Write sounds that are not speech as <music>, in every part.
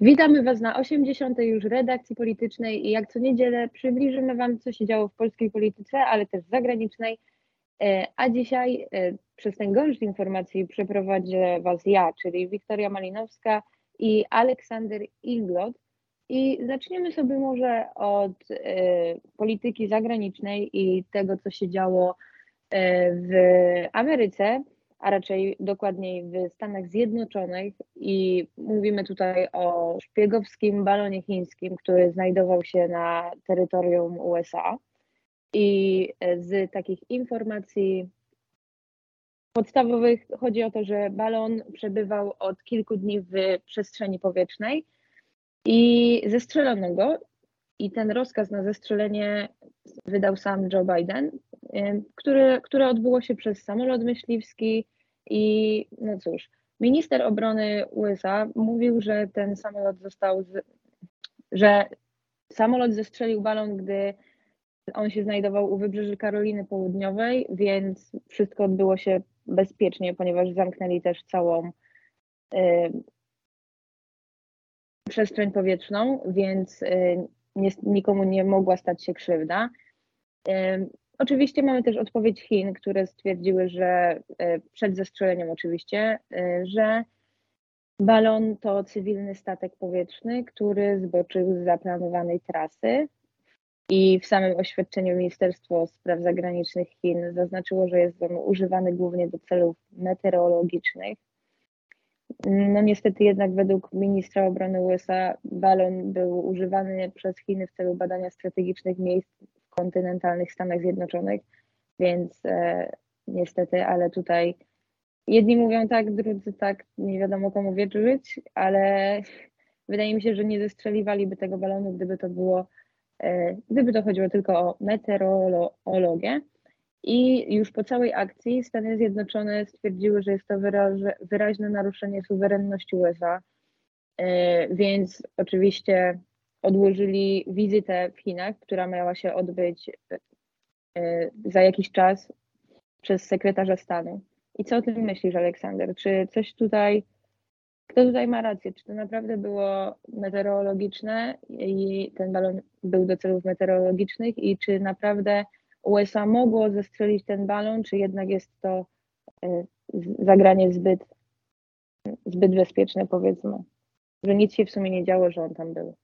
Witamy Was na 80. już redakcji politycznej i jak co niedzielę przybliżymy Wam, co się działo w polskiej polityce, ale też zagranicznej. E, a dzisiaj e, przez ten gąszcz informacji przeprowadzę Was ja, czyli Wiktoria Malinowska i Aleksander Inglot. I zaczniemy sobie może od e, polityki zagranicznej i tego, co się działo w Ameryce a raczej dokładniej w Stanach Zjednoczonych i mówimy tutaj o szpiegowskim balonie chińskim, który znajdował się na terytorium USA. I z takich informacji podstawowych chodzi o to, że balon przebywał od kilku dni w przestrzeni powietrznej i zestrzelono go. I ten rozkaz na zestrzelenie wydał sam Joe Biden, które, które odbyło się przez samolot myśliwski. I no cóż, minister obrony USA mówił, że ten samolot został, z, że samolot zestrzelił balon, gdy on się znajdował u wybrzeży Karoliny Południowej, więc wszystko odbyło się bezpiecznie, ponieważ zamknęli też całą y, przestrzeń powietrzną, więc nie, nikomu nie mogła stać się krzywda. Oczywiście mamy też odpowiedź Chin, które stwierdziły, że e, przed zestrzeleniem oczywiście, e, że balon to cywilny statek powietrzny, który zboczył z zaplanowanej trasy. I w samym oświadczeniu Ministerstwo Spraw Zagranicznych Chin zaznaczyło, że jest on używany głównie do celów meteorologicznych. No niestety jednak według ministra obrony USA balon był używany przez Chiny w celu badania strategicznych miejsc kontynentalnych Stanach Zjednoczonych, więc e, niestety, ale tutaj jedni mówią tak, drudzy tak, nie wiadomo komu wierzyć, ale <laughs> wydaje mi się, że nie zestrzeliwaliby tego balonu, gdyby to było, e, gdyby to chodziło tylko o meteorologię. I już po całej akcji Stany Zjednoczone stwierdziły, że jest to wyraźne naruszenie suwerenności USA, e, więc oczywiście odłożyli wizytę w Chinach, która miała się odbyć e, za jakiś czas przez sekretarza stanu. I co o tym myślisz, Aleksander? Czy coś tutaj, kto tutaj ma rację? Czy to naprawdę było meteorologiczne i ten balon był do celów meteorologicznych i czy naprawdę USA mogło zestrzelić ten balon, czy jednak jest to e, zagranie zbyt, zbyt bezpieczne, powiedzmy, że nic się w sumie nie działo, że on tam był?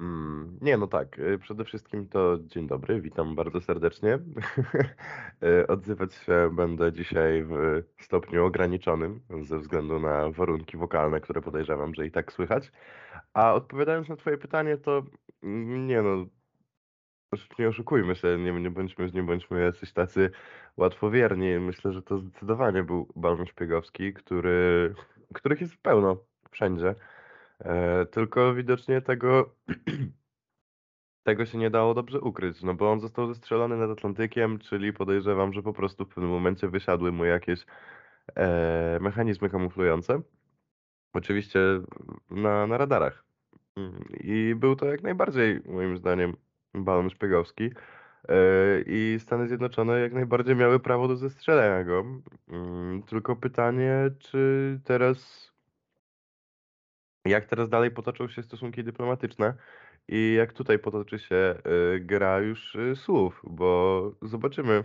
Mm, nie, no tak. Y, przede wszystkim to dzień dobry, witam bardzo serdecznie. Y, <laughs> odzywać się będę dzisiaj w stopniu ograniczonym ze względu na warunki wokalne, które podejrzewam, że i tak słychać. A odpowiadając na Twoje pytanie, to mm, nie no, nie oszukujmy się, nie, nie bądźmy, nie bądźmy jacyś tacy łatwowierni. Myślę, że to zdecydowanie był balon szpiegowski, który, których jest pełno wszędzie. E, tylko widocznie tego, <clears throat> tego się nie dało dobrze ukryć, no bo on został zestrzelony nad Atlantykiem, czyli podejrzewam, że po prostu w pewnym momencie wysiadły mu jakieś e, mechanizmy kamuflujące. Oczywiście na, na radarach. Mm, I był to jak najbardziej, moim zdaniem, balon szpiegowski. E, I Stany Zjednoczone jak najbardziej miały prawo do zestrzelenia go. Mm, tylko pytanie, czy teraz jak teraz dalej potoczą się stosunki dyplomatyczne i jak tutaj potoczy się y, gra już y, słów, bo zobaczymy,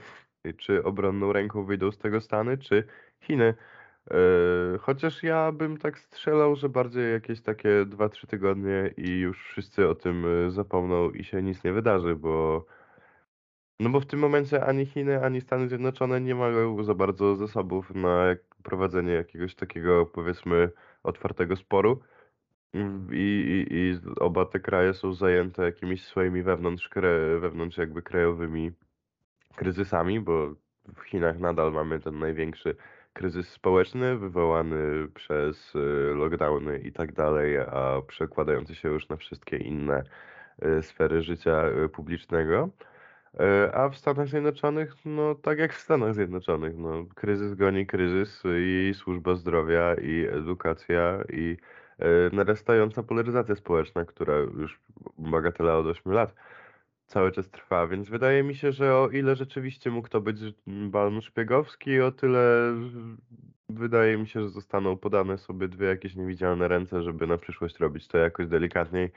czy obronną ręką wyjdą z tego Stany, czy Chiny. Y, chociaż ja bym tak strzelał, że bardziej jakieś takie 2-3 tygodnie i już wszyscy o tym zapomną i się nic nie wydarzy, bo no bo w tym momencie ani Chiny, ani Stany Zjednoczone nie mają za bardzo zasobów na prowadzenie jakiegoś takiego, powiedzmy, otwartego sporu. Mm, I, i, I oba te kraje są zajęte jakimiś swoimi wewnątrz, wewnątrz jakby krajowymi kryzysami, bo w Chinach nadal mamy ten największy kryzys społeczny wywołany przez y, lockdowny i tak dalej, a przekładający się już na wszystkie inne y, sfery życia y, publicznego. A w Stanach Zjednoczonych, no tak jak w Stanach Zjednoczonych, no kryzys goni kryzys i służba zdrowia, i edukacja, i narastająca polaryzacja społeczna, która już bagatela od 8 lat cały czas trwa, więc wydaje mi się, że o ile rzeczywiście mógł to być balon szpiegowski, o tyle wydaje mi się, że zostaną podane sobie dwie jakieś niewidzialne ręce, żeby na przyszłość robić to jakoś delikatniej,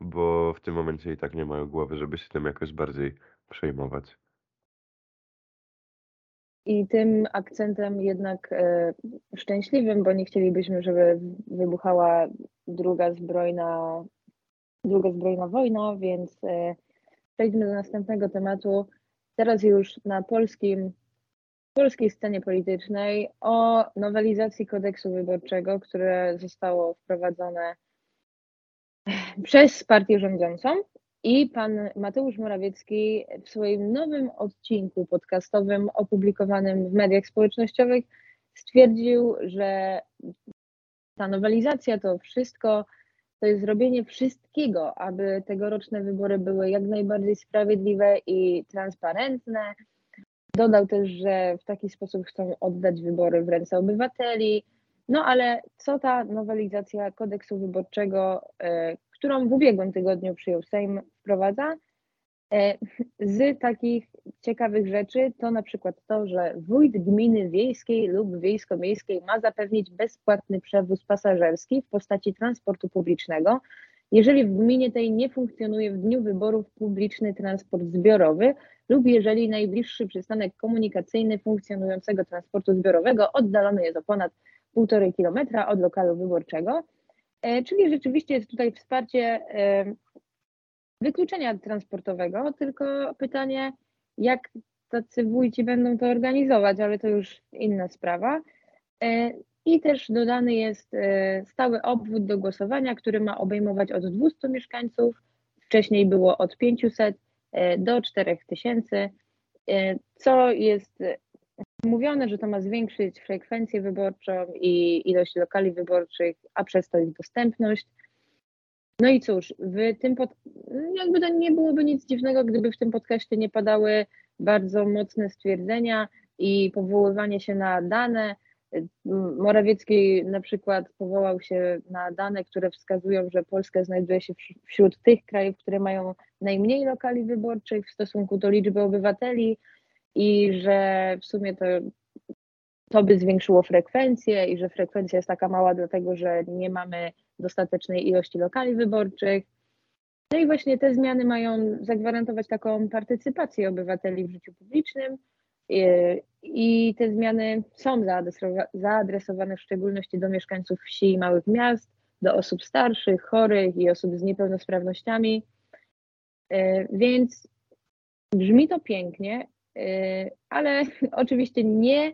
bo w tym momencie i tak nie mają głowy, żeby się tym jakoś bardziej przejmować. I tym akcentem jednak e, szczęśliwym, bo nie chcielibyśmy, żeby wybuchała druga zbrojna, druga zbrojna wojna, więc e, przejdźmy do następnego tematu. Teraz już na polskim, polskiej scenie politycznej o nowelizacji kodeksu wyborczego, które zostało wprowadzone przez partię rządzącą. I pan Mateusz Morawiecki w swoim nowym odcinku podcastowym opublikowanym w mediach społecznościowych stwierdził, że ta nowelizacja to wszystko, to jest zrobienie wszystkiego, aby tegoroczne wybory były jak najbardziej sprawiedliwe i transparentne. Dodał też, że w taki sposób chcą oddać wybory w ręce obywateli. No ale co ta nowelizacja kodeksu wyborczego, e, którą w ubiegłym tygodniu przyjął Sejm, wprowadza? E, z takich ciekawych rzeczy to na przykład to, że wójt gminy wiejskiej lub wiejsko-miejskiej ma zapewnić bezpłatny przewóz pasażerski w postaci transportu publicznego, jeżeli w gminie tej nie funkcjonuje w dniu wyborów publiczny transport zbiorowy lub jeżeli najbliższy przystanek komunikacyjny funkcjonującego transportu zbiorowego oddalony jest o ponad 1,5 kilometra od lokalu wyborczego. E, czyli rzeczywiście jest tutaj wsparcie e, wykluczenia transportowego, tylko pytanie, jak tacy wójci będą to organizować, ale to już inna sprawa. E, I też dodany jest stały obwód do głosowania, który ma obejmować od 200 mieszkańców. Wcześniej było od 500 do 4000, co jest mówione, że to ma zwiększyć frekwencję wyborczą i ilość lokali wyborczych, a przez to ich dostępność. No i cóż, w tym pod... jakby to nie byłoby nic dziwnego, gdyby w tym podcaście nie padały bardzo mocne stwierdzenia i powoływanie się na dane. Morawiecki na przykład powołał się na dane, które wskazują, że Polska znajduje się wśród tych krajów, które mają najmniej lokali wyborczych w stosunku do liczby obywateli i że w sumie to, to by zwiększyło frekwencję i że frekwencja jest taka mała dlatego, że nie mamy dostatecznej ilości lokali wyborczych. No i właśnie te zmiany mają zagwarantować taką partycypację obywateli w życiu publicznym i, i te zmiany są zaadresowane w szczególności do mieszkańców wsi i małych miast, do osób starszych, chorych i osób z niepełnosprawnościami. E, więc brzmi to pięknie, Y, ale <laughs> oczywiście nie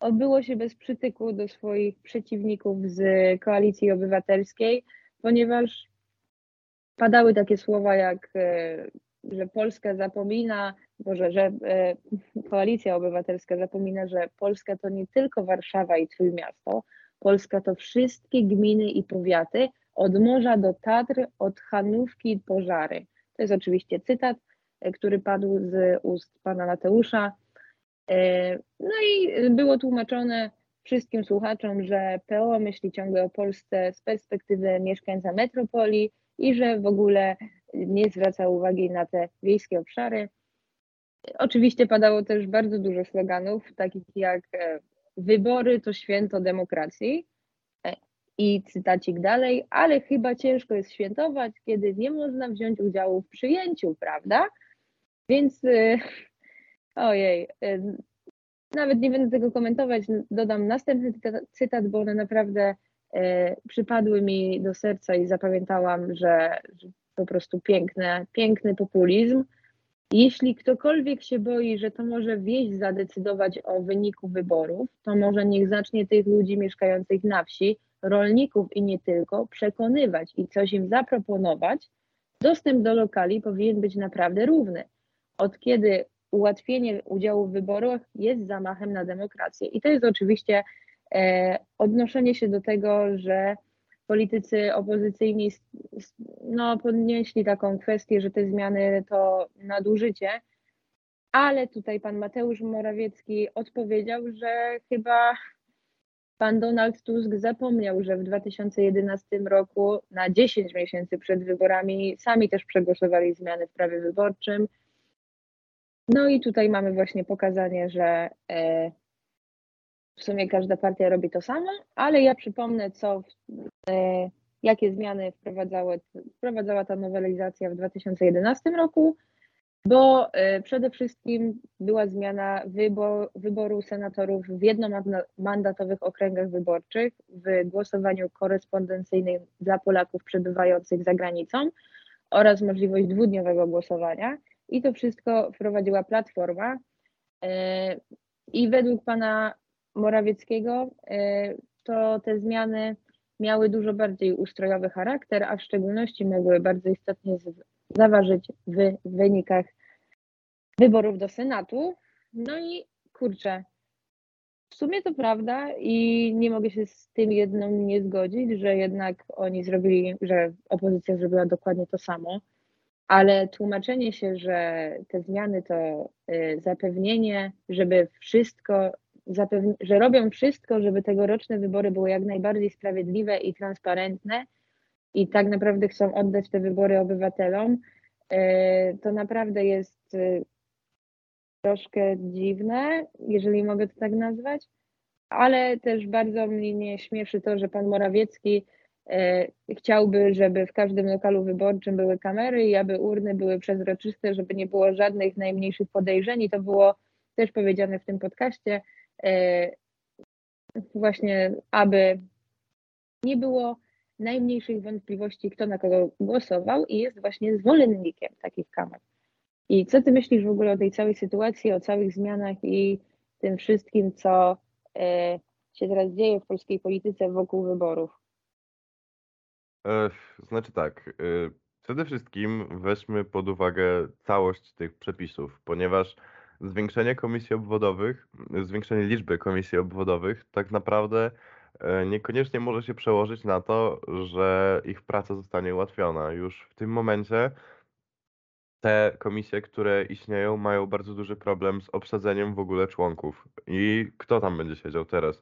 obyło się bez przytyku do swoich przeciwników z koalicji obywatelskiej, ponieważ padały takie słowa jak, y, że Polska zapomina, Boże, że y, koalicja obywatelska zapomina, że Polska to nie tylko Warszawa i Trójmiasto, Polska to wszystkie gminy i powiaty, od morza do Tatr, od Hanówki i Pożary. To jest oczywiście cytat, który padł z ust pana Mateusza. E, no i było tłumaczone wszystkim słuchaczom, że PO myśli ciągle o Polsce z perspektywy mieszkańca metropolii i że w ogóle nie zwraca uwagi na te wiejskie obszary. Oczywiście padało też bardzo dużo sloganów, takich jak e, wybory to święto demokracji e, i cytacik dalej, ale chyba ciężko jest świętować, kiedy nie można wziąć udziału w przyjęciu, prawda? Więc ojej, nawet nie będę tego komentować, dodam następny cytat, bo one naprawdę y, przypadły mi do serca i zapamiętałam, że, po prostu piękne, piękny populizm. Jeśli ktokolwiek się boi, że to może wieść zadecydować o wyniku wyborów, to może niech zacznie tych ludzi mieszkających na wsi, rolników i nie tylko, przekonywać i coś im zaproponować. Dostęp do lokali powinien być naprawdę równy od kiedy ułatwienie udziału w wyborach jest zamachem na demokrację. I to jest oczywiście e, odnoszenie się do tego, że politycy opozycyjni no, podnieśli taką kwestię, że te zmiany to nadużycie, ale tutaj pan Mateusz Morawiecki odpowiedział, że chyba pan Donald Tusk zapomniał, że w 2011 roku na 10 miesięcy przed wyborami sami też przegłosowali zmiany w prawie wyborczym no i tutaj mamy właśnie pokazanie, że e, w sumie każda partia robi to samo, ale ja przypomnę, co, e, jakie zmiany wprowadzała ta nowelizacja w 2011 roku, bo e, przede wszystkim była zmiana wybor, wyboru senatorów w jednomandatowych okręgach wyborczych w głosowaniu korespondencyjnym dla Polaków przebywających za granicą oraz możliwość dwudniowego głosowania. I to wszystko wprowadziła Platforma. E, I według pana Morawieckiego e, to te zmiany miały dużo bardziej ustrojowy charakter, a w szczególności mogły bardzo istotnie zaważyć w wynikach wyborów do Senatu. No i kurczę, w sumie to prawda i nie mogę się z tym jedną nie zgodzić, że jednak oni zrobili, że opozycja zrobiła dokładnie to samo, ale tłumaczenie się, że te zmiany to y, zapewnienie, żeby wszystko, zapewni- że robią wszystko, żeby tegoroczne wybory były jak najbardziej sprawiedliwe i transparentne i tak naprawdę chcą oddać te wybory obywatelom, y, to naprawdę jest y, troszkę dziwne, jeżeli mogę to tak nazwać, ale też bardzo mnie śmieszy to, że pan Morawiecki chciałby, żeby w każdym lokalu wyborczym były kamery i aby urny były przezroczyste, żeby nie było żadnych najmniejszych podejrzeń i to było też powiedziane w tym podcaście, e, właśnie aby nie było najmniejszych wątpliwości, kto na kogo głosował i jest właśnie zwolennikiem takich kamer. I co ty myślisz w ogóle o tej całej sytuacji, o całych zmianach i tym wszystkim, co e, się teraz dzieje w polskiej polityce wokół wyborów? E, znaczy tak, e, przede wszystkim weźmy pod uwagę całość tych przepisów, ponieważ zwiększenie komisji obwodowych, zwiększenie liczby komisji obwodowych tak naprawdę e, niekoniecznie może się przełożyć na to, że ich praca zostanie ułatwiona. Już w tym momencie te komisje, które istnieją, mają bardzo duży problem z obsadzeniem w ogóle członków. I kto tam będzie siedział teraz?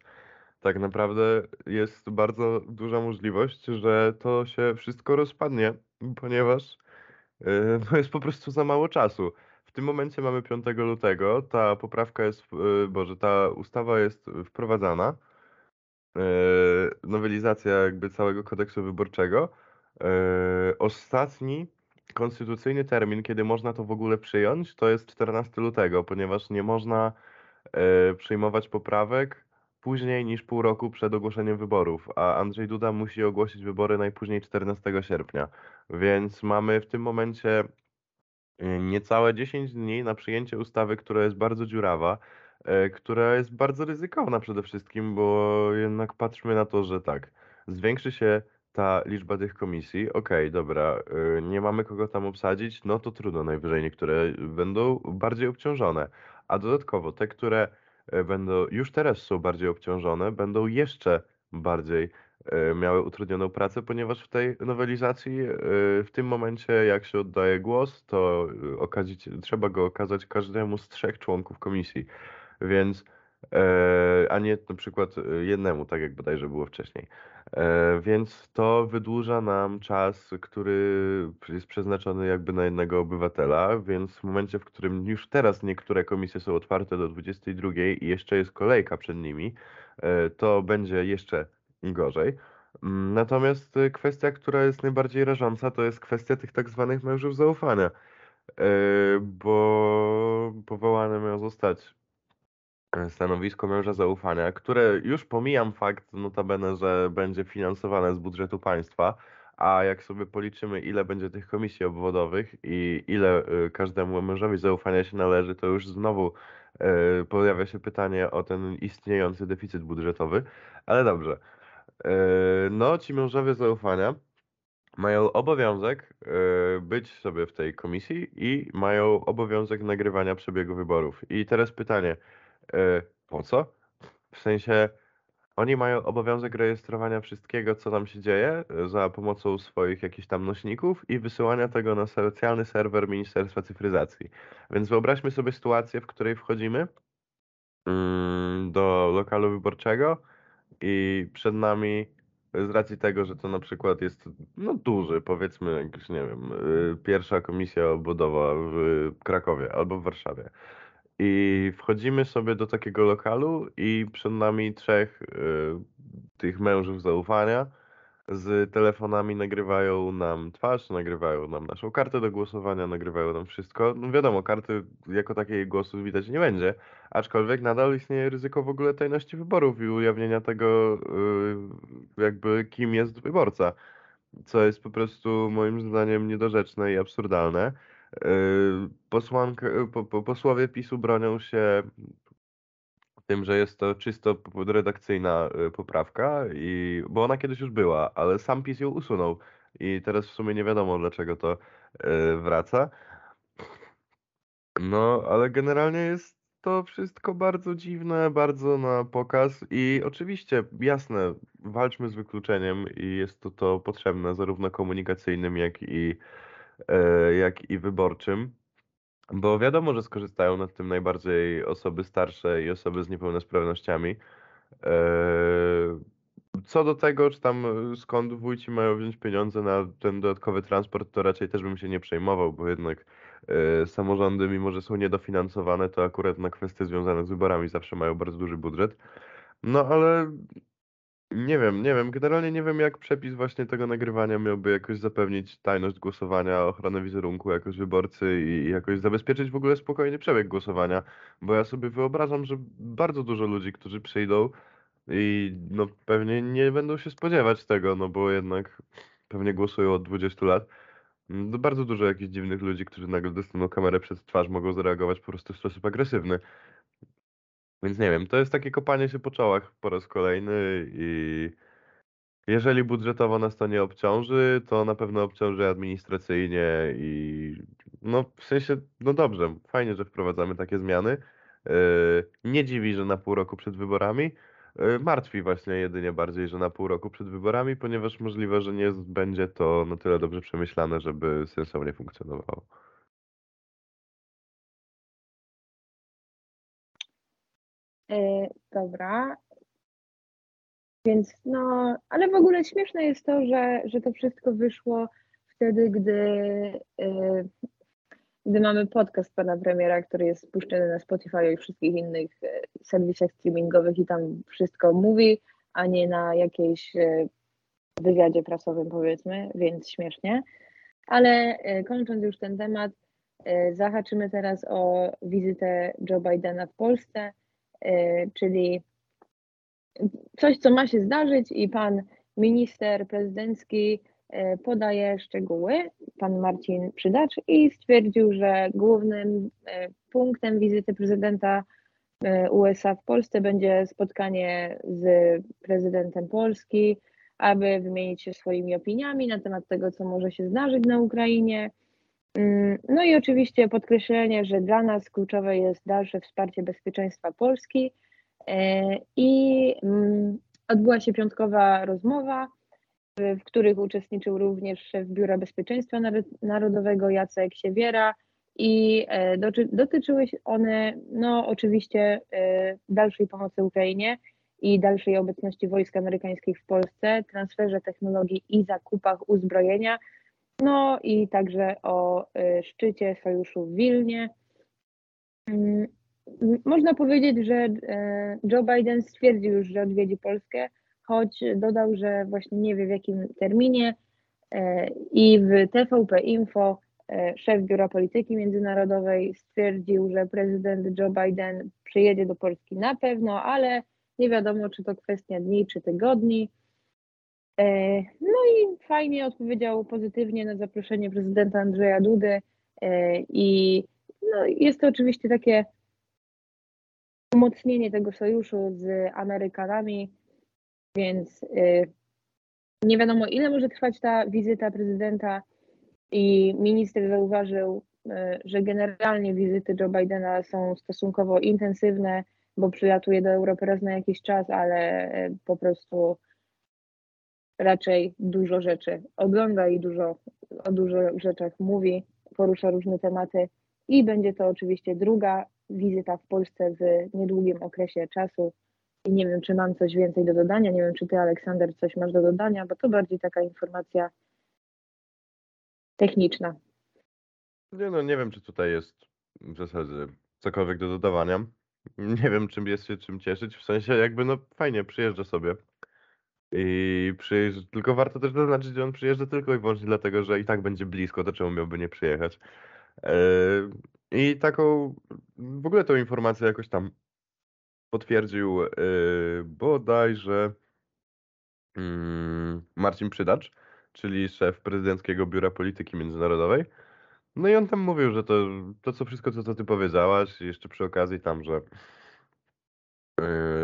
Tak naprawdę jest bardzo duża możliwość, że to się wszystko rozpadnie, ponieważ yy, <laughs> no jest po prostu za mało czasu. W tym momencie mamy 5 lutego, ta poprawka jest, yy, boże, ta ustawa jest wprowadzana, yy, nowelizacja jakby całego kodeksu wyborczego. Ostatni konstytucyjny termin, kiedy można to w ogóle przyjąć, to jest 14 lutego, ponieważ nie można przyjmować poprawek później niż pół roku przed ogłoszeniem wyborów, a Andrzej Duda musi ogłosić wybory najpóźniej 14 sierpnia. Więc mamy w tym momencie e, niecałe 10 dni na przyjęcie ustawy, która jest bardzo dziurawa, e, która jest bardzo ryzykowna przede wszystkim, bo jednak patrzmy na to, że tak, zwiększy się ta liczba tych komisji, okej, dobra, y, nie mamy kogo tam obsadzić, no to trudno, najwyżej niektóre będą bardziej obciążone. A dodatkowo te, które y, będą już teraz są bardziej obciążone, będą jeszcze bardziej y, miały utrudnioną pracę, ponieważ w tej nowelizacji w tym momencie, jak się oddaje głos, to okazać, trzeba go okazać każdemu z trzech członków komisji. Więc E, a nie na przykład e, jednemu, tak jak bodajże było wcześniej. E, więc to wydłuża nam czas, który jest przeznaczony jakby na jednego obywatela, więc w momencie, w którym już teraz niektóre komisje są otwarte do 22 i jeszcze jest kolejka przed nimi, to będzie jeszcze gorzej. Mm, natomiast kwestia, która jest najbardziej rażąca, to jest kwestia tych tak zwanych mężów zaufania, bo powołany miał zostać E, stanowisko męża zaufania, które już pomijam fakt notabene, że będzie finansowane z budżetu państwa, a jak sobie policzymy, ile będzie tych komisji obwodowych i ile e, każdemu mężowi zaufania się należy, to już znowu e, pojawia się pytanie o ten istniejący deficyt budżetowy. Ale dobrze. No, ci mężowie zaufania mają obowiązek być sobie w tej komisji i mają obowiązek nagrywania przebiegu wyborów. I teraz pytanie, E, po co? W sensie oni mają obowiązek rejestrowania wszystkiego, co tam się dzieje e, za pomocą swoich jakichś tam nośników i wysyłania tego na specjalny serwer Ministerstwa Cyfryzacji. Więc wyobraźmy sobie sytuację, w której wchodzimy mm, do lokalu wyborczego i przed nami z racji tego, że to na przykład jest no duży, powiedzmy, jakiś, nie wiem, y, pierwsza komisja obwodowa w Krakowie albo w Warszawie I wchodzimy sobie do takiego lokalu i przed nami trzech y, tych mężów zaufania z telefonami nagrywają nam twarz, nagrywają nam naszą kartę do głosowania, nagrywają nam wszystko. No wiadomo, karty jako takiej głosu widać nie będzie, aczkolwiek nadal istnieje ryzyko w ogóle tajności wyborów i ujawnienia tego, y, jakby kim jest wyborca, co jest po prostu moim zdaniem niedorzeczne i absurdalne. Y, posłanka, po, po, posłowie PiSu bronią się tym, że jest to czysto redakcyjna y, poprawka, i, bo ona kiedyś już była, ale sam PiS ją usunął i teraz w sumie nie wiadomo dlaczego to wraca. No, ale generalnie jest to wszystko bardzo dziwne, bardzo na pokaz i oczywiście, jasne, walczmy z wykluczeniem i jest to to potrzebne zarówno komunikacyjnym, jak i, jak i wyborczym. Bo wiadomo, że skorzystają na tym najbardziej osoby starsze i osoby z niepełnosprawnościami. Eee, co do tego, czy tam skąd wójci mają wziąć pieniądze na ten dodatkowy transport, to raczej też bym się nie przejmował, bo jednak e, samorządy, mimo że są niedofinansowane, to akurat na kwestie związane z wyborami zawsze mają bardzo duży budżet. No ale nie wiem, nie wiem. Generalnie nie wiem, jak przepis właśnie tego nagrywania miałby jakoś zapewnić tajność głosowania, ochronę wizerunku jakoś wyborcy i jakoś zabezpieczyć w ogóle spokojny przebieg głosowania, bo ja sobie wyobrażam, że bardzo dużo ludzi, którzy przyjdą i no pewnie nie będą się spodziewać tego, no bo jednak pewnie głosują od 20 lat. No, bardzo dużo jakichś dziwnych ludzi, którzy nagle dostaną kamerę przed twarz, mogą zareagować po prostu w sposób agresywny. Więc nie wiem, to jest takie kopanie się po czołach po raz kolejny i jeżeli budżetowo nas to nie obciąży, to na pewno obciąży administracyjnie i no w sensie, no dobrze, fajnie, że wprowadzamy takie zmiany. Yy, nie dziwi, że na pół roku przed wyborami. Yy, martwi właśnie jedynie bardziej, że na pół roku przed wyborami, ponieważ możliwe, że nie będzie to na tyle dobrze przemyślane, żeby sensownie funkcjonowało. Dobra. Więc no, ale w ogóle śmieszne jest to, że, że to wszystko wyszło wtedy, gdy, e, gdy mamy podcast pana premiera, który jest spuszczony na Spotify i wszystkich innych e, serwisach streamingowych i tam wszystko mówi, a nie na jakiejś wywiadzie prasowym powiedzmy, więc śmiesznie. Ale kończąc już ten temat, zahaczymy teraz o wizytę Joe Bidena w Polsce. E, czyli coś, co ma się zdarzyć i pan minister prezydencki e, podaje szczegóły, pan Marcin Przydacz, i stwierdził, że głównym e, punktem wizyty prezydenta USA w Polsce będzie spotkanie z prezydentem Polski, aby wymienić się swoimi opiniami na temat tego, co może się zdarzyć na Ukrainie no i oczywiście podkreślenie, że dla nas kluczowe jest dalsze wsparcie bezpieczeństwa Polski e, i mm, odbyła się piątkowa rozmowa, w których uczestniczył również szef Biura Bezpieczeństwa Narodowego Jacek Siewiera i e, dotyczyły one no oczywiście e, dalszej pomocy Ukrainie i dalszej obecności wojsk amerykańskich w Polsce, transferze technologii i zakupach uzbrojenia, no i także o y, szczycie sojuszu w Wilnie. Mm, można powiedzieć, że y, Joe Biden stwierdził już, że odwiedzi Polskę, choć dodał, że właśnie nie wie w jakim terminie. Y, I w TVP Info szef Biura Polityki Międzynarodowej stwierdził, że prezydent Joe Biden przyjedzie do Polski na pewno, ale nie wiadomo, czy to kwestia dni czy tygodni. E, no i fajnie odpowiedział pozytywnie na zaproszenie prezydenta Andrzeja Dudy. E, i no, jest to oczywiście takie umocnienie tego sojuszu z Amerykanami, więc e, nie wiadomo ile może trwać ta wizyta prezydenta. I minister zauważył, że generalnie wizyty Joe Bidena są stosunkowo intensywne, bo przylatuje do Europy raz na jakiś czas, ale po prostu raczej dużo rzeczy ogląda i dużo, o dużo rzeczach mówi, porusza różne tematy i będzie to oczywiście druga wizyta w Polsce w niedługim okresie czasu. I nie wiem, czy mam coś więcej do dodania. Nie wiem, czy ty, Aleksander, coś masz do dodania, bo to bardziej taka informacja techniczna. Nie no, nie wiem, czy tutaj jest w zasadzie cokolwiek do dodawania. Nie wiem, czym jest się czym cieszyć. W sensie, jakby, no fajnie, przyjeżdża sobie. I przyjeżdża, tylko warto też zaznaczyć, że on przyjeżdża tylko i wyłącznie dlatego, że i tak będzie blisko, to czemu miałby nie przyjechać. Yy, I taką, w ogóle tą informację jakoś tam potwierdził yy, bodajże mm, Marcin Przydacz, czyli szef prezydenckiego Biura Polityki Międzynarodowej. No i on tam mówił, że to, to co wszystko, co, co ty powiedziałaś, jeszcze przy okazji tam, że,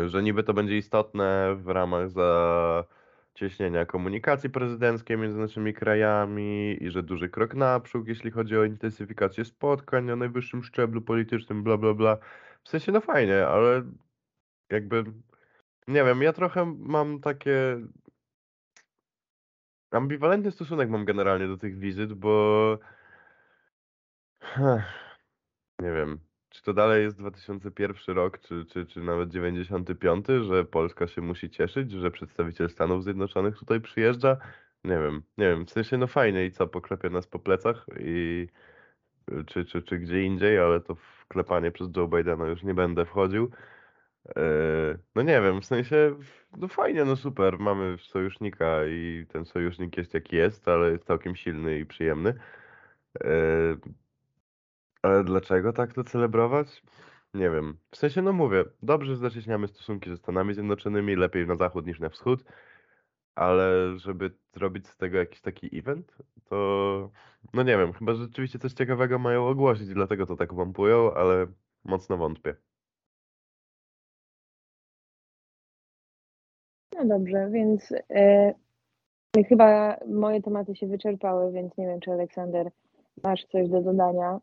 że niby to będzie istotne w ramach zacieśnienia komunikacji prezydenckiej między naszymi krajami i że duży krok naprzód, jeśli chodzi o intensyfikację spotkań na najwyższym szczeblu politycznym, bla, bla, bla. W sensie, no fajnie, ale jakby, nie wiem, ja trochę mam takie ambiwalentny stosunek mam generalnie do tych wizyt, bo nie wiem, czy to dalej jest 2001 rok, czy, czy, czy nawet 95, że Polska się musi cieszyć, że przedstawiciel Stanów Zjednoczonych tutaj przyjeżdża. Nie wiem, nie wiem, w sensie no fajnie i co, poklepie nas po plecach i czy, czy, czy gdzie indziej, ale to w klepanie przez Joe Bidena już nie będę wchodził. Eee, no nie wiem, w sensie, no fajnie, no super, mamy sojusznika i ten sojusznik jest jaki jest, ale jest całkiem silny i przyjemny. Ale dlaczego tak to celebrować? Nie wiem. W sensie, no mówię, dobrze że zacieśniamy stosunki ze Stanami Zjednoczonymi, lepiej na zachód niż na wschód, ale żeby zrobić z tego jakiś taki event, to no nie wiem, chyba rzeczywiście coś ciekawego mają ogłosić, dlatego to tak wampują, ale mocno wątpię. No dobrze, więc e, chyba moje tematy się wyczerpały, więc nie wiem, czy Aleksander masz coś do dodania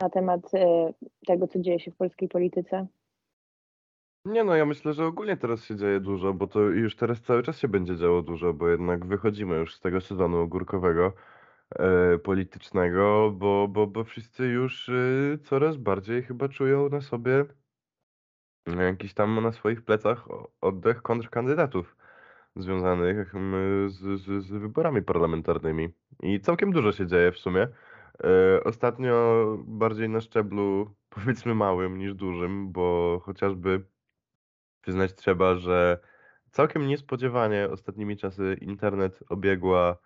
na temat e, tego, co dzieje się w polskiej polityce. Nie no, ja myślę, że ogólnie teraz się dzieje dużo, bo to już teraz cały czas się będzie działo dużo, bo jednak wychodzimy już z tego sezonu ogórkowego e, politycznego, bo, bo, bo wszyscy już e, coraz bardziej chyba czują na sobie jakiś tam na swoich plecach oddech kontrkandydatów związanych mm, z, z, z wyborami parlamentarnymi. I całkiem dużo się dzieje w sumie. E, Ostatnio bardziej na szczeblu <laughs> powiedzmy małym niż dużym, bo chociażby przyznać trzeba, że całkiem niespodziewanie ostatnimi czasy internet obiegła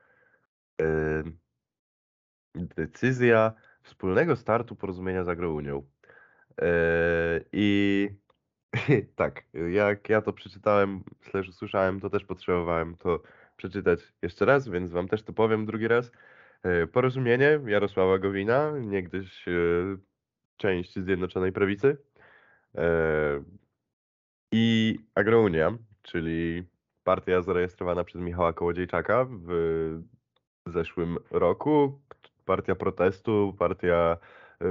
decyzja wspólnego startu porozumienia z Agrounią. E, I <laughs> tak, jak ja to przeczytałem, slash usłyszałem, to też potrzebowałem to przeczytać jeszcze raz, więc wam też to powiem drugi raz. E, Porozumienie Jarosława Gowina, niegdyś e, część Zjednoczonej Prawicy e, i Agrounia, czyli partia zarejestrowana przez Michała Kołodziejczaka w zeszłym roku. Partia protestu, partia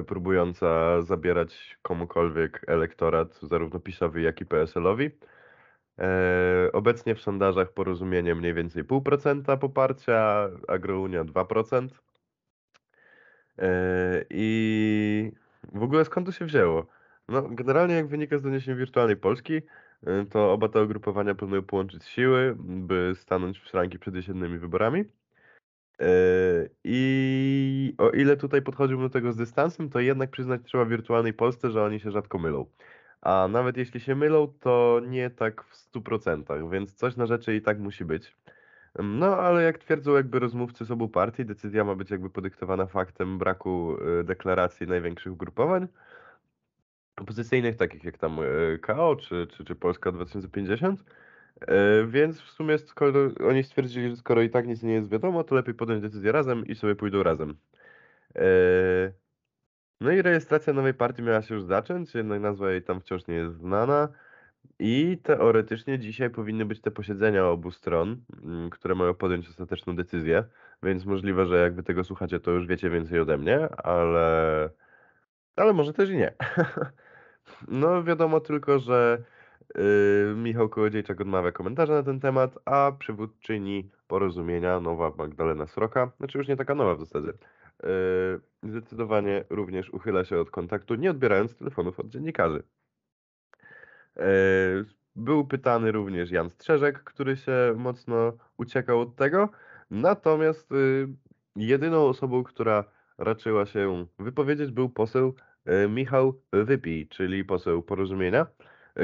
próbująca zabierać komukolwiek elektorat, zarówno PiSowi, jak i PSL-owi. E, obecnie w sondażach porozumienie mniej więcej 0,5% poparcia, Agrounia 2%. E, I w ogóle skąd to się wzięło? No, generalnie jak wynika z doniesień Wirtualnej Polski, e, to oba te ugrupowania planują połączyć siły, by stanąć w szranki przed jesiennymi wyborami. I o ile tutaj podchodziłbym do tego z dystansem, to jednak przyznać trzeba Wirtualnej Polsce, że oni się rzadko mylą. A nawet jeśli się mylą, to nie tak w 100%, więc coś na rzeczy i tak musi być. No, ale jak twierdzą jakby rozmówcy z obu partii, decyzja ma być jakby podyktowana faktem braku y, deklaracji największych ugrupowań opozycyjnych, takich jak tam y, KO czy, czy, czy Polska 2050. Y, Więc w sumie skoro oni stwierdzili, że skoro i tak nic nie jest wiadomo, to lepiej podjąć decyzję razem i sobie pójdą razem. No i rejestracja nowej partii miała się już zacząć, jednak nazwa jej tam wciąż nie jest znana. I teoretycznie dzisiaj powinny być te posiedzenia obu stron, mm, które mają podjąć ostateczną decyzję, więc możliwe, że jak wy tego słuchacie, to już wiecie więcej ode mnie, ale, ale może też i nie. <laughs> No wiadomo tylko, że yy, Michał Kołodziejczak odmawia komentarza na ten temat, a przywódczyni porozumienia, nowa Magdalena Sroka, znaczy już nie taka nowa w zasadzie, zdecydowanie również uchyla się od kontaktu, nie odbierając telefonów od dziennikarzy. E, był pytany również Jan Strzeżek, który się mocno uciekał od tego. Natomiast y, jedyną osobą, która raczyła się wypowiedzieć, był poseł Michał Wypij, czyli poseł Porozumienia,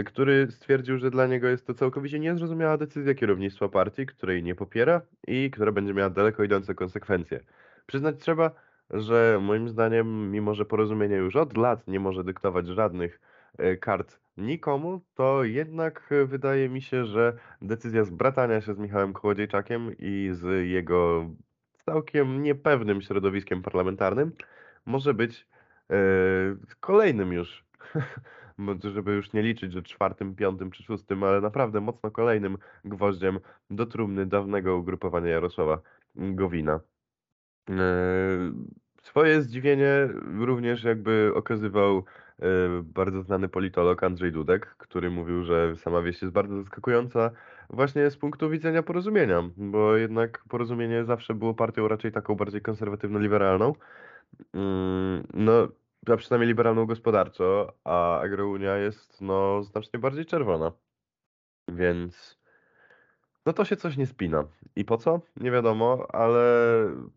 który stwierdził, że dla niego jest to całkowicie niezrozumiała decyzja kierownictwa partii, której nie popiera i która będzie miała daleko idące konsekwencje. Przyznać trzeba, że moim zdaniem, mimo że Porozumienie już od lat nie może dyktować żadnych e, kart nikomu, to jednak wydaje mi się, że decyzja zbratania się z Michałem Kołodziejczakiem i z jego całkiem niepewnym środowiskiem parlamentarnym może być e, kolejnym już, <laughs> żeby już nie liczyć, że czwartym, piątym czy szóstym, ale naprawdę mocno kolejnym gwoździem do trumny dawnego ugrupowania Jarosława Gowina. E, swoje zdziwienie również jakby okazywał e, bardzo znany politolog Andrzej Dudek, który mówił, że sama wieść jest bardzo zaskakująca właśnie z punktu widzenia porozumienia, bo jednak porozumienie zawsze było partią raczej taką bardziej konserwatywno-liberalną, mm, no, a przynajmniej liberalną gospodarczo, a Agrounia jest no znacznie bardziej czerwona. Więc no to się coś nie spina. I po co? Nie wiadomo, ale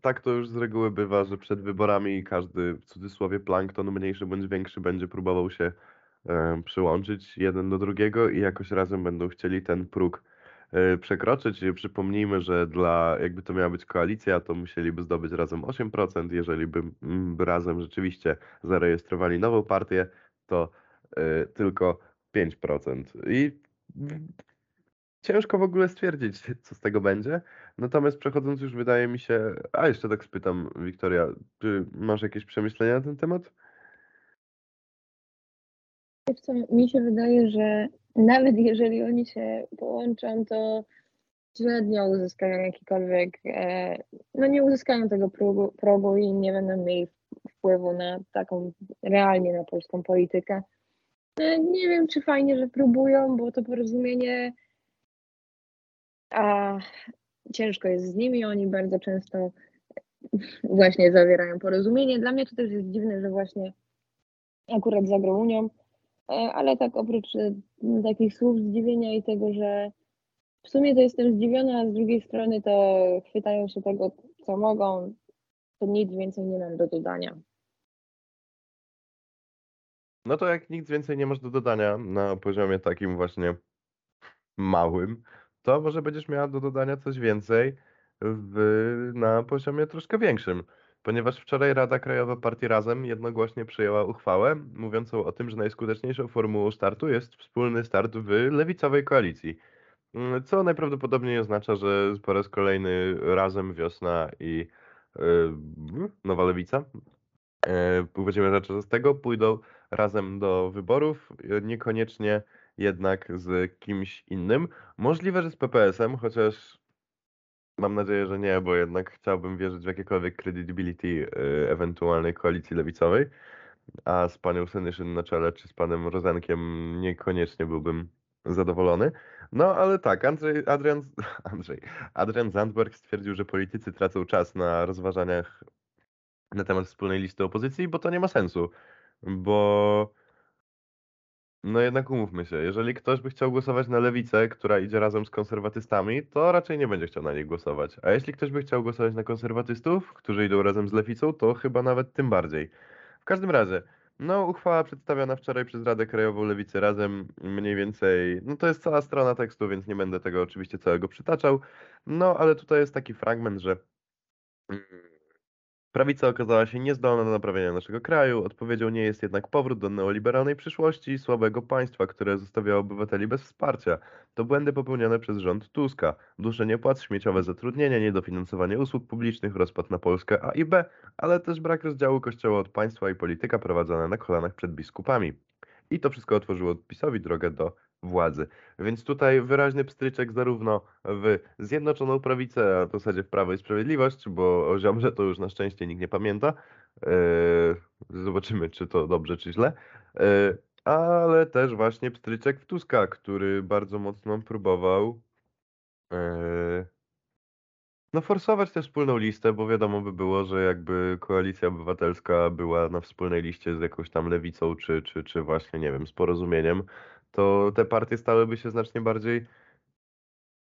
tak to już z reguły bywa, że przed wyborami każdy, w cudzysłowie, plankton mniejszy bądź większy będzie próbował się e, przyłączyć jeden do drugiego i jakoś razem będą chcieli ten próg e, przekroczyć. Przypomnijmy, że dla, jakby to miała być koalicja, to musieliby zdobyć razem 8%. Jeżeli by, mm, by razem rzeczywiście zarejestrowali nową partię, to e, tylko 5%. I Ciężko w ogóle stwierdzić, <laughs> co z tego będzie. Natomiast przechodząc już, wydaje mi się. A jeszcze tak spytam, Wiktoria, czy masz jakieś przemyślenia na ten temat? co, mi się wydaje, że nawet jeżeli oni się połączą, to średnio uzyskają jakikolwiek, e, no nie uzyskają tego progu, progu i nie będą mieli wpływu na taką realnie na polską politykę. E, nie wiem, czy fajnie, że próbują, bo to porozumienie a ciężko jest z nimi, oni bardzo często właśnie zawierają porozumienie. Dla mnie to też jest dziwne, że właśnie akurat za Unią, e, ale tak oprócz e, takich słów zdziwienia i tego, że w sumie to jestem zdziwiona, a z drugiej strony to chwytają się tego, co mogą, to nic więcej nie mam do dodania. No to jak nic więcej nie masz do dodania na poziomie takim właśnie małym, to może będziesz miała do dodania coś więcej w, na poziomie troszkę większym. Ponieważ wczoraj Rada Krajowa Partii Razem jednogłośnie przyjęła uchwałę mówiącą o tym, że najskuteczniejszą formułą startu jest wspólny start w lewicowej koalicji. Mm, co najprawdopodobniej oznacza, że po raz kolejny Razem, Wiosna i yy, Nowa Lewica yy, Włodzimierza tego pójdą razem do wyborów, niekoniecznie jednak z kimś innym. Możliwe, że z PPS-em, chociaż mam nadzieję, że nie, bo jednak chciałbym wierzyć w jakiekolwiek credibility y, ewentualnej koalicji lewicowej. A z panią Senyszyn na czele, czy z panem Rozenkiem niekoniecznie byłbym zadowolony. No ale tak, Andrzej, Adrian, <laughs> Andrzej, Adrian Zandberg stwierdził, że politycy tracą czas na rozważaniach na temat wspólnej listy opozycji, bo to nie ma sensu. Bo no jednak umówmy się, jeżeli ktoś by chciał głosować na lewicę, która idzie razem z konserwatystami, to raczej nie będzie chciał na nich głosować. A jeśli ktoś by chciał głosować na konserwatystów, którzy idą razem z lewicą, to chyba nawet tym bardziej. W każdym razie, no uchwała przedstawiona wczoraj przez Radę Krajową Lewicy razem mniej więcej, no to jest cała strona tekstu, więc nie będę tego oczywiście całego przytaczał. No ale tutaj jest taki fragment, że mm, Prawica okazała się niezdolna do naprawienia naszego kraju. Odpowiedzią nie jest jednak powrót do neoliberalnej przyszłości i słabego państwa, które zostawiało obywateli bez wsparcia. To błędy popełnione przez rząd Tuska. Duszenie płac, śmieciowe zatrudnienie, niedofinansowanie usług publicznych, rozpad na Polskę A i B, ale też brak rozdziału kościoła od państwa i polityka prowadzona na kolanach przed biskupami. I to wszystko otworzyło PiSowi drogę do władzy. Więc tutaj wyraźny pstryczek zarówno w Zjednoczoną Prawicę, a w zasadzie w Prawo i Sprawiedliwość, bo o Ziobrze to już na szczęście nikt nie pamięta. Eee, zobaczymy, czy to dobrze, czy źle. Eee, ale też właśnie pstryczek w Tuska, który bardzo mocno próbował eee, no forsować tę wspólną listę, bo wiadomo by było, że jakby koalicja obywatelska była na wspólnej liście z jakąś tam lewicą, czy, czy, czy właśnie, nie wiem, z porozumieniem, to te partie stałyby się znacznie bardziej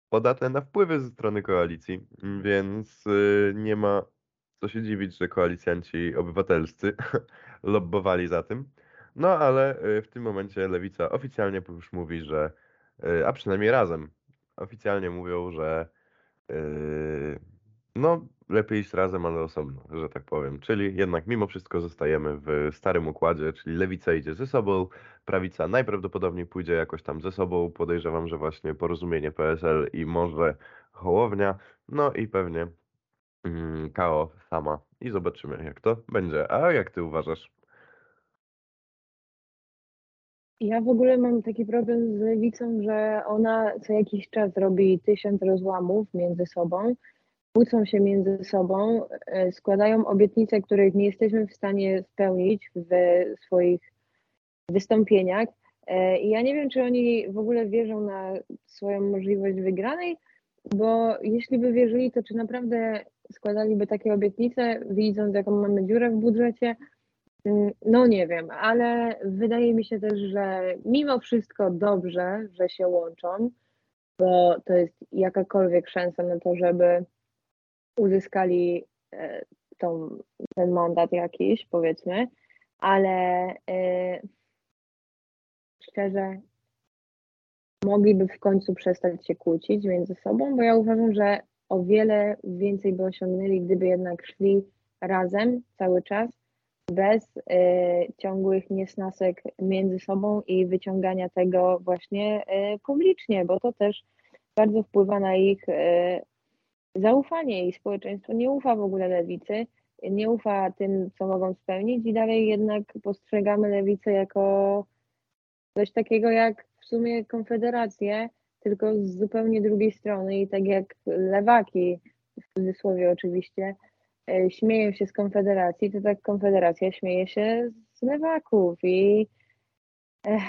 podatne na wpływy ze strony koalicji, więc y, nie ma co się dziwić, że koalicjanci obywatelscy <laughs> lobbowali za tym. No ale y, w tym momencie Lewica oficjalnie już mówi, że, y, a przynajmniej razem, oficjalnie mówią, że no lepiej iść razem, ale osobno, że tak powiem. Czyli jednak mimo wszystko zostajemy w starym układzie, czyli lewica idzie ze sobą, prawica najprawdopodobniej pójdzie jakoś tam ze sobą. Podejrzewam, że właśnie porozumienie PSL i może Hołownia, no i pewnie mm, KO sama. I zobaczymy, jak to będzie. A jak ty uważasz? Ja w ogóle mam taki problem z lewicą, że ona co jakiś czas robi tysiąc rozłamów między sobą, kłócą się między sobą, e, składają obietnice, których nie jesteśmy w stanie spełnić w swoich wystąpieniach. E, I ja nie wiem, czy oni w ogóle wierzą na swoją możliwość wygranej, bo jeśli by wierzyli, to czy naprawdę składaliby takie obietnice, widząc jaką mamy dziurę w budżecie, Mm, no nie wiem, ale wydaje mi się też, że mimo wszystko dobrze, że się łączą, bo to jest jakakolwiek szansa na to, żeby uzyskali e, tą, ten mandat jakiś, powiedzmy, ale e, szczerze mogliby w końcu przestać się kłócić między sobą, bo ja uważam, że o wiele więcej by osiągnęli, gdyby jednak szli razem cały czas bez y, ciągłych niesnasek między sobą i wyciągania tego właśnie y, publicznie, bo to też bardzo wpływa na ich y, zaufanie i społeczeństwo nie ufa w ogóle lewicy, nie ufa tym, co mogą spełnić i dalej jednak postrzegamy lewicę jako coś takiego jak w sumie konfederację, tylko z zupełnie drugiej strony i tak jak lewaki, w cudzysłowie oczywiście, E, śmieją się z Konfederacji, to tak Konfederacja śmieje się z lewaków i eh,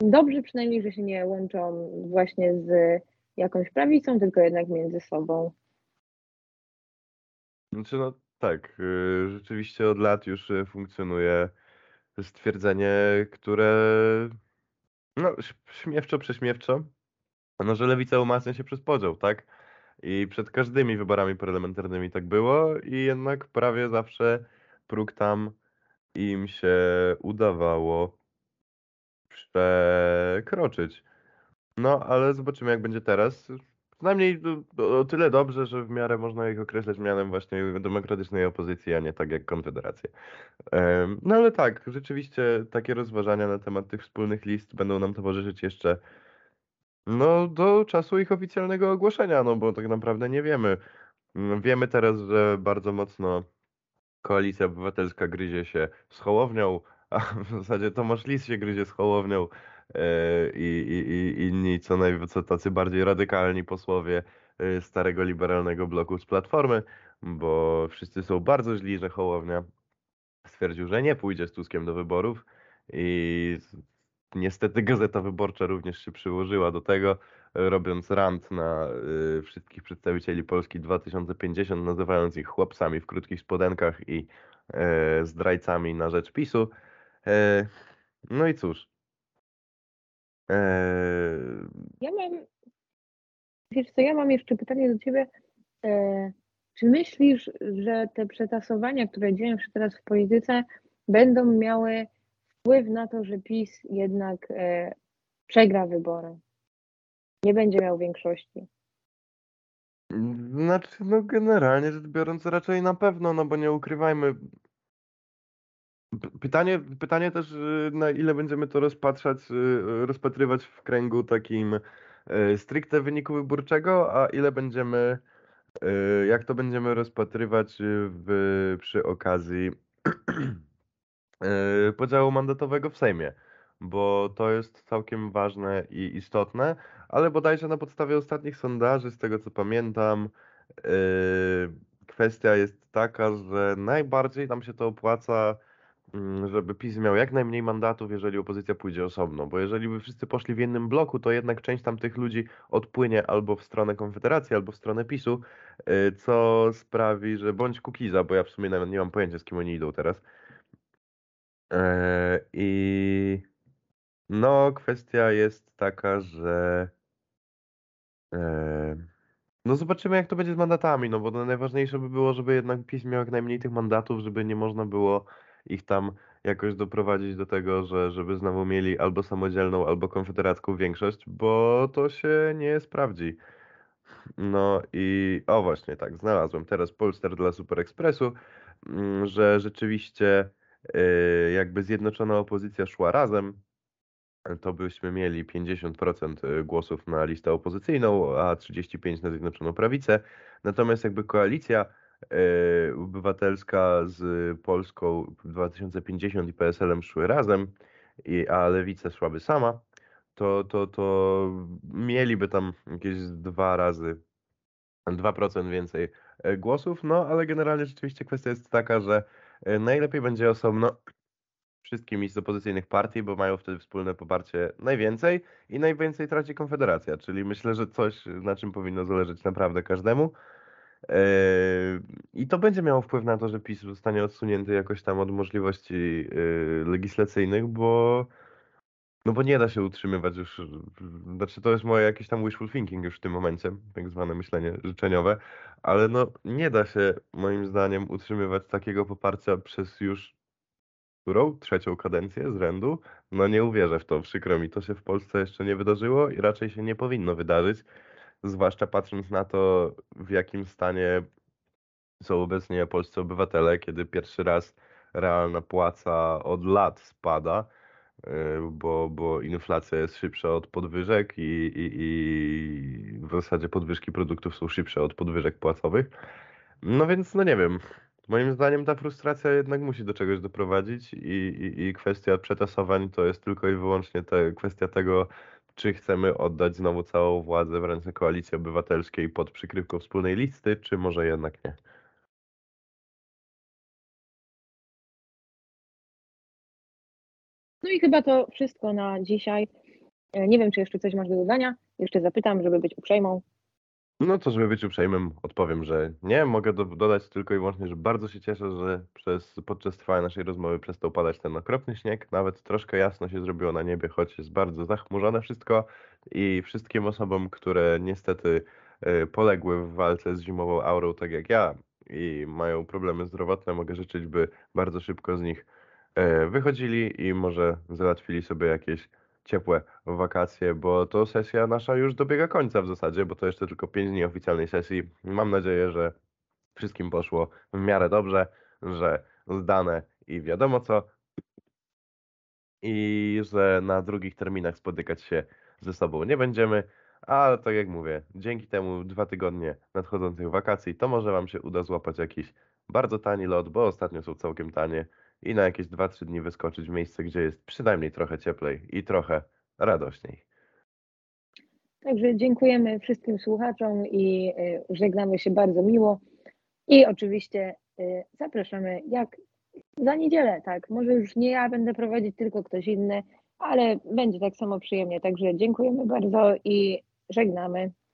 dobrze przynajmniej, że się nie łączą właśnie z jakąś prawicą, tylko jednak między sobą. Znaczy no tak, y, rzeczywiście od lat już y, funkcjonuje stwierdzenie, które no śmiewczo, prześmiewczo, no że lewica umacnia się przez podział, tak? I przed każdymi wyborami parlamentarnymi tak było i jednak prawie zawsze próg tam im się udawało przekroczyć. No, ale zobaczymy jak będzie teraz. Przynajmniej o tyle dobrze, że w miarę można ich określać mianem właśnie demokratycznej opozycji, a nie tak jak Konfederacja. No ale tak, rzeczywiście takie rozważania na temat tych wspólnych list będą nam towarzyszyć jeszcze no, do czasu ich oficjalnego ogłoszenia, no bo tak naprawdę nie wiemy. Mm, wiemy teraz, że bardzo mocno Koalicja Obywatelska gryzie się z Hołownią, a w zasadzie Tomasz Lis się gryzie z Hołownią i, i, i inni co najwyżej tacy bardziej radykalni posłowie e, starego liberalnego bloku z Platformy, bo wszyscy są bardzo źli, że Hołownia stwierdził, że nie pójdzie z Tuskiem do wyborów i Niestety Gazeta Wyborcza również się przyłożyła do tego, robiąc rant na y, wszystkich przedstawicieli Polski 2050, nazywając ich chłopcami w krótkich spodenkach i y, zdrajcami na rzecz PiSu. Y, no i cóż. Ja mam, wiesz co, ja mam jeszcze pytanie do Ciebie. Czy myślisz, że te przetasowania, które dzieją się teraz w polityce, będą miały wpływ na to, że PiS jednak e, przegra wybory. Nie będzie miał większości. Znaczy, no generalnie rzecz biorąc raczej na pewno, no bo nie ukrywajmy. Pytanie, pytanie też, y, na ile będziemy to rozpatrzać, y, rozpatrywać w kręgu takim y, stricte wyniku wyborczego, a ile będziemy, jak to będziemy rozpatrywać w, przy okazji <clears throat> podziału mandatowego w Sejmie, bo to jest całkiem ważne i istotne, ale bodajże na podstawie ostatnich sondaży, z tego co pamiętam, kwestia jest taka, że najbardziej nam się to opłaca, żeby PiS miał jak najmniej mandatów, jeżeli opozycja pójdzie osobno, bo jeżeli by wszyscy poszli w jednym bloku, to jednak część tam tych ludzi odpłynie albo w stronę Konfederacji, albo w stronę PiSu, yy, co sprawi, że bądź Kukiza, bo ja w sumie nawet nie mam pojęcia, z kim oni idą teraz, E, I no, kwestia jest taka, że e, No zobaczymy, jak to będzie z mandatami, no bo najważniejsze by było, żeby jednak PiS miał jak najmniej tych mandatów, żeby nie można było ich tam jakoś doprowadzić do tego, że żeby znowu mieli albo samodzielną, albo konfederacką większość, bo to się nie sprawdzi. No i o właśnie, tak, znalazłem teraz Polster dla Super Expressu, mm, że rzeczywiście yy, jakby zjednoczona opozycja szła razem, to byśmy mieli 50% y, głosów na listę opozycyjną, a 35% na Zjednoczoną Prawicę. Natomiast jakby koalicja y, obywatelska z Polską 2050 i PSL-em szły razem, a Lewica szłaby sama, to, to, to mieliby tam jakieś dwa razy 2% więcej y, głosów, no ale generalnie rzeczywiście kwestia jest taka, że najlepiej będzie osobno wszystkimi z opozycyjnych partii, bo mają wtedy wspólne poparcie najwięcej i najwięcej traci Konfederacja, czyli myślę, że coś, na czym powinno zależeć naprawdę każdemu. Yy, I to będzie miało wpływ na to, że PiS zostanie odsunięty jakoś tam od możliwości yy, legislacyjnych, bo no bo nie da się utrzymywać już, znaczy to jest moje jakieś tam wishful thinking już w tym momencie, tak zwane myślenie życzeniowe, ale no nie da się moim zdaniem utrzymywać takiego poparcia przez już którą? Trzecią kadencję z rzędu? No nie uwierzę w to, przykro mi. To się w Polsce jeszcze nie wydarzyło i raczej się nie powinno wydarzyć, zwłaszcza patrząc na to, w jakim stanie są obecnie polscy obywatele, kiedy pierwszy raz realna płaca od lat spada, y, bo, bo inflacja jest szybsza od podwyżek i, i, i w zasadzie podwyżki produktów są szybsze od podwyżek płacowych. No więc, no nie wiem, Moim zdaniem ta frustracja jednak musi do czegoś doprowadzić i, i, i kwestia przetasowań to jest tylko i wyłącznie te, kwestia tego, czy chcemy oddać znowu całą władzę w ręce koalicji obywatelskiej pod przykrywką wspólnej listy, czy może jednak nie. No i chyba to wszystko na dzisiaj. E, nie wiem, czy jeszcze coś masz do dodania. Jeszcze zapytam, żeby być uprzejmą. No to, żeby być uprzejmym, odpowiem, że nie. Mogę do, dodać tylko i wyłącznie, że bardzo się cieszę, że przez, podczas trwania naszej rozmowy przestał padać ten okropny śnieg. Nawet troszkę jasno się zrobiło na niebie, choć jest bardzo zachmurzone wszystko. I wszystkim osobom, które niestety y, poległy w walce z zimową aurą, tak jak ja, i mają problemy zdrowotne, mogę życzyć, by bardzo szybko z nich y, wychodzili i może załatwili sobie jakieś ciepłe wakacje, bo to sesja nasza już dobiega końca w zasadzie, bo to jeszcze tylko 5 dni oficjalnej sesji. Mam nadzieję, że wszystkim poszło w miarę dobrze, że zdane i wiadomo co. I że na drugich terminach spotykać się ze sobą nie będziemy, ale tak jak mówię, dzięki temu dwa tygodnie nadchodzących wakacji, to może Wam się uda złapać jakiś bardzo tani lot, bo ostatnio są całkiem tanie i na jakieś 2-3 dni wyskoczyć w miejsce, gdzie jest przynajmniej trochę cieplej i trochę radośniej. Także dziękujemy wszystkim słuchaczom i y, żegnamy się bardzo miło. I oczywiście y, zapraszamy jak za niedzielę, tak. Może już nie ja będę prowadzić, tylko ktoś inny, ale będzie tak samo przyjemnie. Także dziękujemy bardzo i żegnamy.